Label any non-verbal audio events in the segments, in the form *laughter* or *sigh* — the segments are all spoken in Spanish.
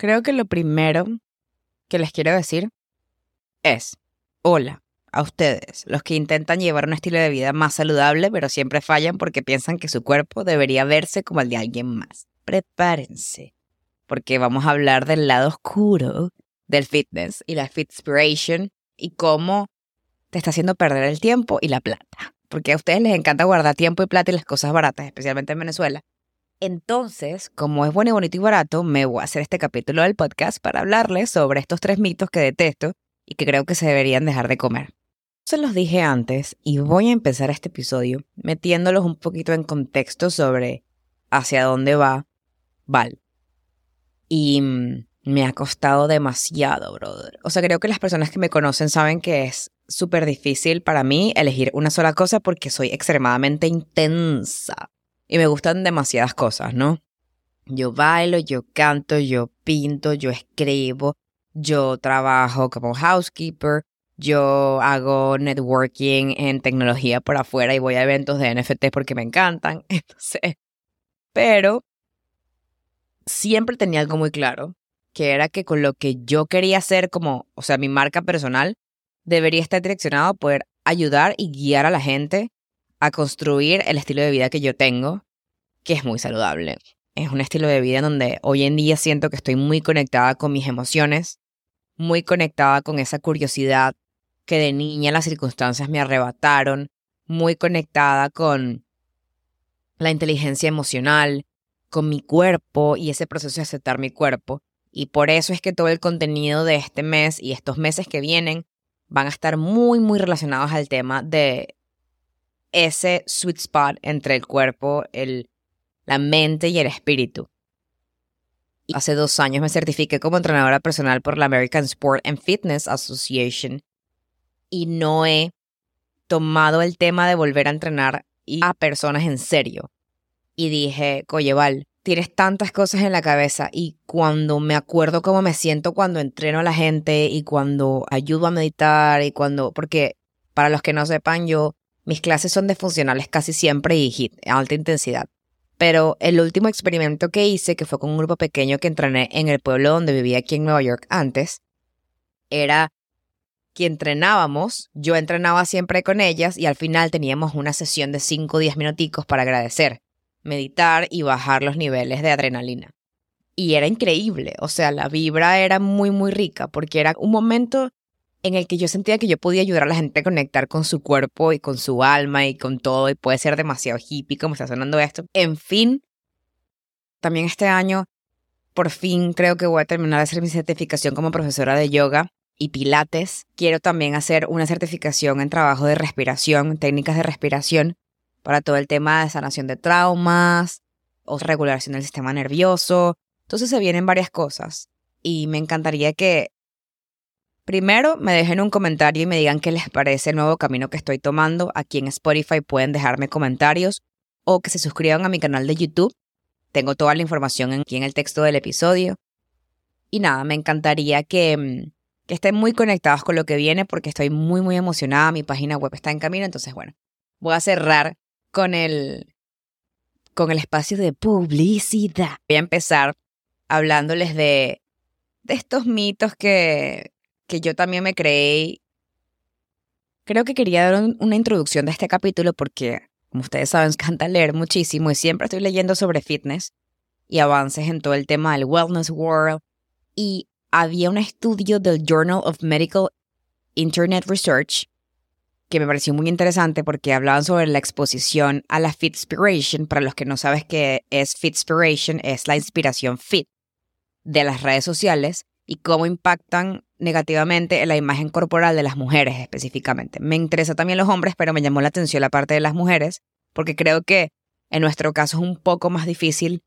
Creo que lo primero que les quiero decir es, hola a ustedes, los que intentan llevar un estilo de vida más saludable, pero siempre fallan porque piensan que su cuerpo debería verse como el de alguien más. Prepárense, porque vamos a hablar del lado oscuro del fitness y la fitspiration y cómo te está haciendo perder el tiempo y la plata. Porque a ustedes les encanta guardar tiempo y plata y las cosas baratas, especialmente en Venezuela. Entonces, como es bueno y bonito y barato, me voy a hacer este capítulo del podcast para hablarles sobre estos tres mitos que detesto y que creo que se deberían dejar de comer. Se los dije antes y voy a empezar este episodio metiéndolos un poquito en contexto sobre hacia dónde va Val. Y mm, me ha costado demasiado, brother. O sea, creo que las personas que me conocen saben que es súper difícil para mí elegir una sola cosa porque soy extremadamente intensa y me gustan demasiadas cosas, ¿no? Yo bailo, yo canto, yo pinto, yo escribo, yo trabajo como housekeeper, yo hago networking en tecnología por afuera y voy a eventos de NFT porque me encantan. *laughs* Entonces, pero siempre tenía algo muy claro, que era que con lo que yo quería hacer como, o sea, mi marca personal, debería estar direccionado a poder ayudar y guiar a la gente a construir el estilo de vida que yo tengo, que es muy saludable. Es un estilo de vida donde hoy en día siento que estoy muy conectada con mis emociones, muy conectada con esa curiosidad que de niña las circunstancias me arrebataron, muy conectada con la inteligencia emocional, con mi cuerpo y ese proceso de aceptar mi cuerpo. Y por eso es que todo el contenido de este mes y estos meses que vienen van a estar muy, muy relacionados al tema de ese sweet spot entre el cuerpo, el, la mente y el espíritu. Hace dos años me certifiqué como entrenadora personal por la American Sport and Fitness Association y no he tomado el tema de volver a entrenar a personas en serio. Y dije, Coyeval, tienes tantas cosas en la cabeza y cuando me acuerdo cómo me siento cuando entreno a la gente y cuando ayudo a meditar y cuando, porque para los que no sepan, yo mis clases son de funcionales casi siempre y HIT, alta intensidad. Pero el último experimento que hice, que fue con un grupo pequeño que entrené en el pueblo donde vivía aquí en Nueva York antes, era que entrenábamos, yo entrenaba siempre con ellas y al final teníamos una sesión de 5 o 10 minuticos para agradecer, meditar y bajar los niveles de adrenalina. Y era increíble, o sea, la vibra era muy, muy rica porque era un momento en el que yo sentía que yo podía ayudar a la gente a conectar con su cuerpo y con su alma y con todo, y puede ser demasiado hippie como está sonando esto. En fin, también este año, por fin creo que voy a terminar de hacer mi certificación como profesora de yoga y pilates. Quiero también hacer una certificación en trabajo de respiración, técnicas de respiración, para todo el tema de sanación de traumas o regulación del sistema nervioso. Entonces se vienen varias cosas y me encantaría que Primero, me dejen un comentario y me digan qué les parece el nuevo camino que estoy tomando. Aquí en Spotify pueden dejarme comentarios o que se suscriban a mi canal de YouTube. Tengo toda la información aquí en el texto del episodio. Y nada, me encantaría que, mm, que estén muy conectados con lo que viene porque estoy muy, muy emocionada. Mi página web está en camino. Entonces, bueno, voy a cerrar con el, con el espacio de publicidad. Voy a empezar hablándoles de, de estos mitos que, que yo también me creé. Creo que quería dar una introducción de este capítulo porque, como ustedes saben, *laughs* encanta leer muchísimo y siempre estoy leyendo sobre fitness y avances en todo el tema del wellness world. Y había un estudio del Journal of Medical Internet Research que me pareció muy interesante porque hablaban sobre la exposición a la Fitspiration. Para los que no sabes qué es Fitspiration, es la inspiración fit de las redes sociales y cómo impactan negativamente en la imagen corporal de las mujeres específicamente. Me interesa también los hombres, pero me llamó la atención la parte de las mujeres, porque creo que en nuestro caso es un poco más difícil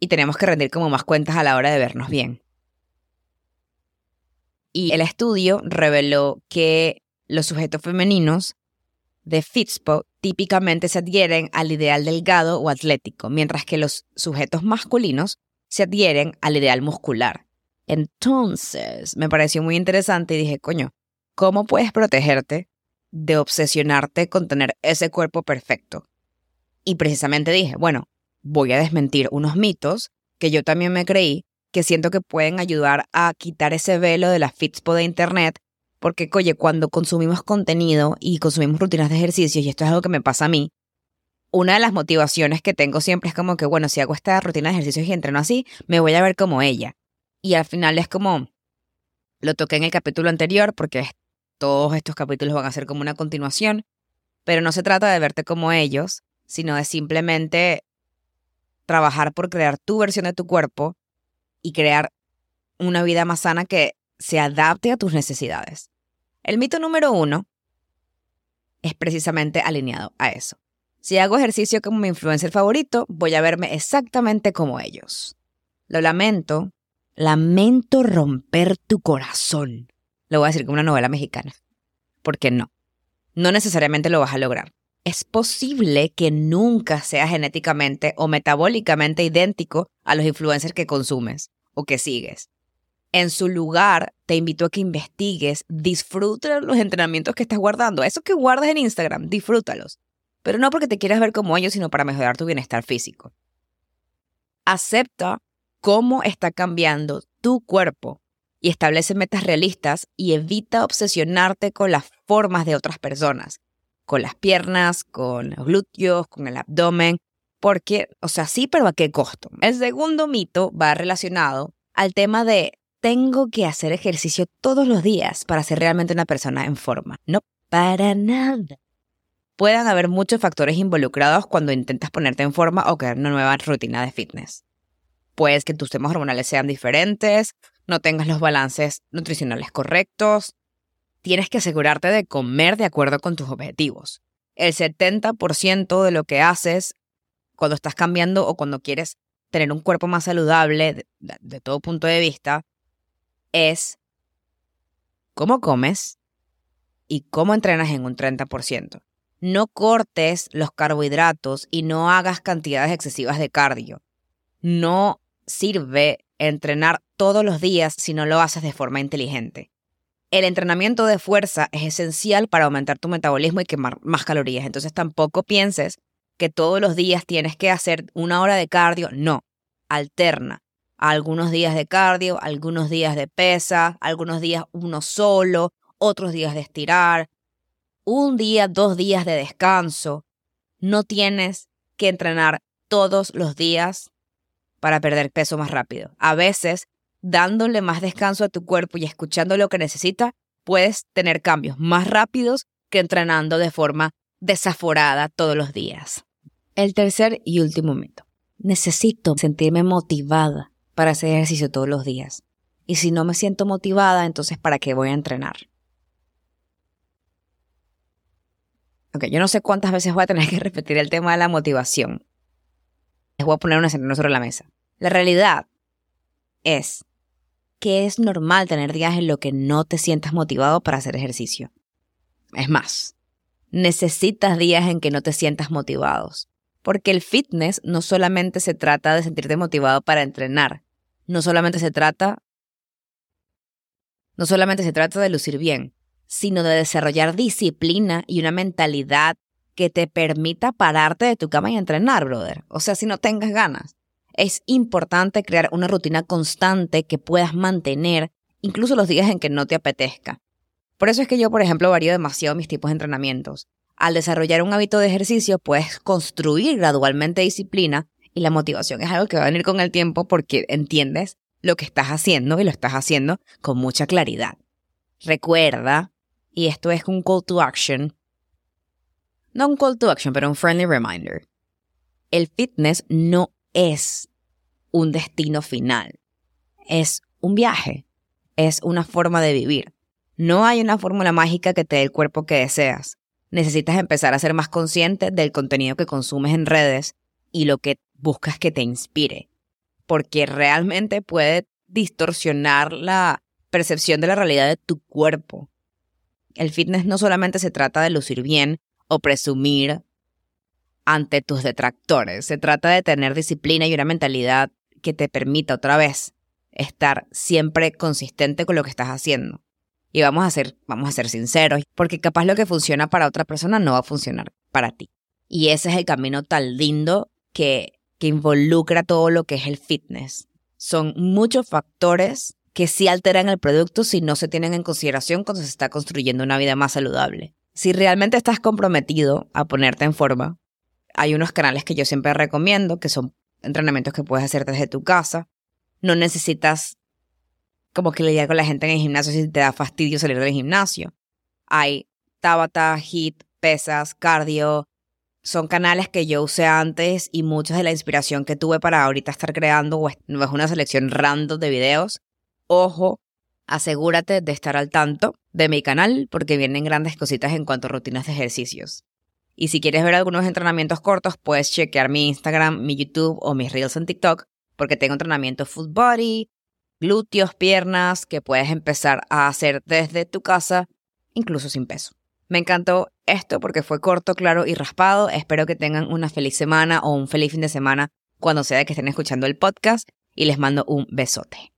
y tenemos que rendir como más cuentas a la hora de vernos bien. Y el estudio reveló que los sujetos femeninos de Fitspo típicamente se adhieren al ideal delgado o atlético, mientras que los sujetos masculinos se adhieren al ideal muscular. Entonces, me pareció muy interesante y dije, coño, ¿cómo puedes protegerte de obsesionarte con tener ese cuerpo perfecto? Y precisamente dije, bueno, voy a desmentir unos mitos que yo también me creí que siento que pueden ayudar a quitar ese velo de la fitspo de internet, porque, oye, cuando consumimos contenido y consumimos rutinas de ejercicios, y esto es algo que me pasa a mí, una de las motivaciones que tengo siempre es como que, bueno, si hago esta rutina de ejercicios y entreno así, me voy a ver como ella. Y al final es como, lo toqué en el capítulo anterior, porque todos estos capítulos van a ser como una continuación, pero no se trata de verte como ellos, sino de simplemente trabajar por crear tu versión de tu cuerpo y crear una vida más sana que se adapte a tus necesidades. El mito número uno es precisamente alineado a eso. Si hago ejercicio como mi influencer favorito, voy a verme exactamente como ellos. Lo lamento, lamento romper tu corazón. Lo voy a decir como una novela mexicana. Porque no, no necesariamente lo vas a lograr es posible que nunca sea genéticamente o metabólicamente idéntico a los influencers que consumes o que sigues. En su lugar, te invito a que investigues, disfruta los entrenamientos que estás guardando. Eso que guardas en Instagram, disfrútalos. Pero no porque te quieras ver como ellos, sino para mejorar tu bienestar físico. Acepta cómo está cambiando tu cuerpo y establece metas realistas y evita obsesionarte con las formas de otras personas con las piernas, con los glúteos, con el abdomen, porque, o sea, sí, pero ¿a qué costo? El segundo mito va relacionado al tema de tengo que hacer ejercicio todos los días para ser realmente una persona en forma. No, para nada. Pueden haber muchos factores involucrados cuando intentas ponerte en forma o crear una nueva rutina de fitness. Puedes que tus temas hormonales sean diferentes, no tengas los balances nutricionales correctos, tienes que asegurarte de comer de acuerdo con tus objetivos. El 70% de lo que haces cuando estás cambiando o cuando quieres tener un cuerpo más saludable de, todo punto de vista es cómo comes y cómo entrenas en un 30%. No cortes los carbohidratos y no hagas cantidades excesivas de cardio. No sirve entrenar todos los días si no lo haces de forma inteligente. El entrenamiento de fuerza es esencial para aumentar tu metabolismo y quemar más calorías. Entonces tampoco pienses que todos los días tienes que hacer una hora de cardio. No, alterna. Algunos días de cardio, algunos días de pesa, algunos días uno solo, otros días de estirar, un día, dos días de descanso. No tienes que entrenar todos los días para perder peso más rápido. A veces dándole más descanso a tu cuerpo y escuchando lo que necesita, puedes tener cambios más rápidos que entrenando de forma desaforada todos los días. El tercer y último mito. Necesito sentirme motivada para hacer ejercicio todos los días. Y si no me siento motivada, entonces ¿para qué voy a entrenar? Ok, yo no sé cuántas veces voy a tener que *laughs* repetir el tema de la motivación. Les voy a poner un escenario sobre la mesa. La realidad es que es normal tener días en los que no te sientas motivado para hacer ejercicio. Es más, necesitas días en que no te sientas motivados. Porque el fitness no solamente se trata de sentirte motivado para entrenar, no solamente se trata no solamente se trata de lucir bien, sino de desarrollar disciplina y una mentalidad que te permita pararte de tu cama y entrenar, brother. O sea, si no tengas ganas es importante crear una rutina constante que puedas mantener incluso los días en que no te apetezca. Por eso es que yo, por ejemplo, varío demasiado mis tipos de entrenamientos. Al desarrollar un hábito de ejercicio, puedes construir gradualmente disciplina y la motivación es algo que va a venir con el tiempo porque entiendes lo que estás haciendo y lo estás haciendo con mucha claridad. Recuerda, y esto es un call to action, no un call to action, pero un friendly reminder. El fitness no es un destino final, es un viaje, es una forma de vivir. No hay una fórmula mágica que te dé el cuerpo que deseas. Necesitas empezar a ser más consciente del contenido que consumes en redes y lo que buscas que te inspire, porque realmente puede distorsionar la percepción de la realidad de tu cuerpo. El fitness no solamente se trata de lucir bien o presumir ante tus detractores. Se trata de tener disciplina y una mentalidad que te permita otra vez estar siempre consistente con lo que estás haciendo. Y vamos a ser, vamos a ser sinceros, porque capaz lo que funciona para otra persona no va a funcionar para ti. Y ese es el camino tan lindo que, que involucra todo lo que es el fitness. Son muchos factores que sí alteran el producto si no se tienen en consideración cuando se está construyendo una vida más saludable. Si realmente estás comprometido a ponerte en forma, hay unos canales que yo siempre recomiendo, que son entrenamientos que puedes hacer desde tu casa. No necesitas como que lidiar con la gente en el gimnasio si te da fastidio salir del gimnasio. Hay Tabata, HIT, pesas, cardio. Son canales que yo usé antes y mucha de la inspiración que tuve para ahorita estar creando no es una selección random de videos. Ojo, asegúrate de estar al tanto de mi canal porque vienen grandes cositas en cuanto a rutinas de ejercicios. Y si quieres ver algunos entrenamientos cortos, puedes chequear mi Instagram, mi YouTube o mis Reels en TikTok porque tengo entrenamiento full body, glúteos, piernas que puedes empezar a hacer desde tu casa, incluso sin peso. Me encantó esto porque fue corto, claro y raspado. Espero que tengan una feliz semana o un feliz fin de semana cuando sea que estén escuchando el podcast y les mando un besote.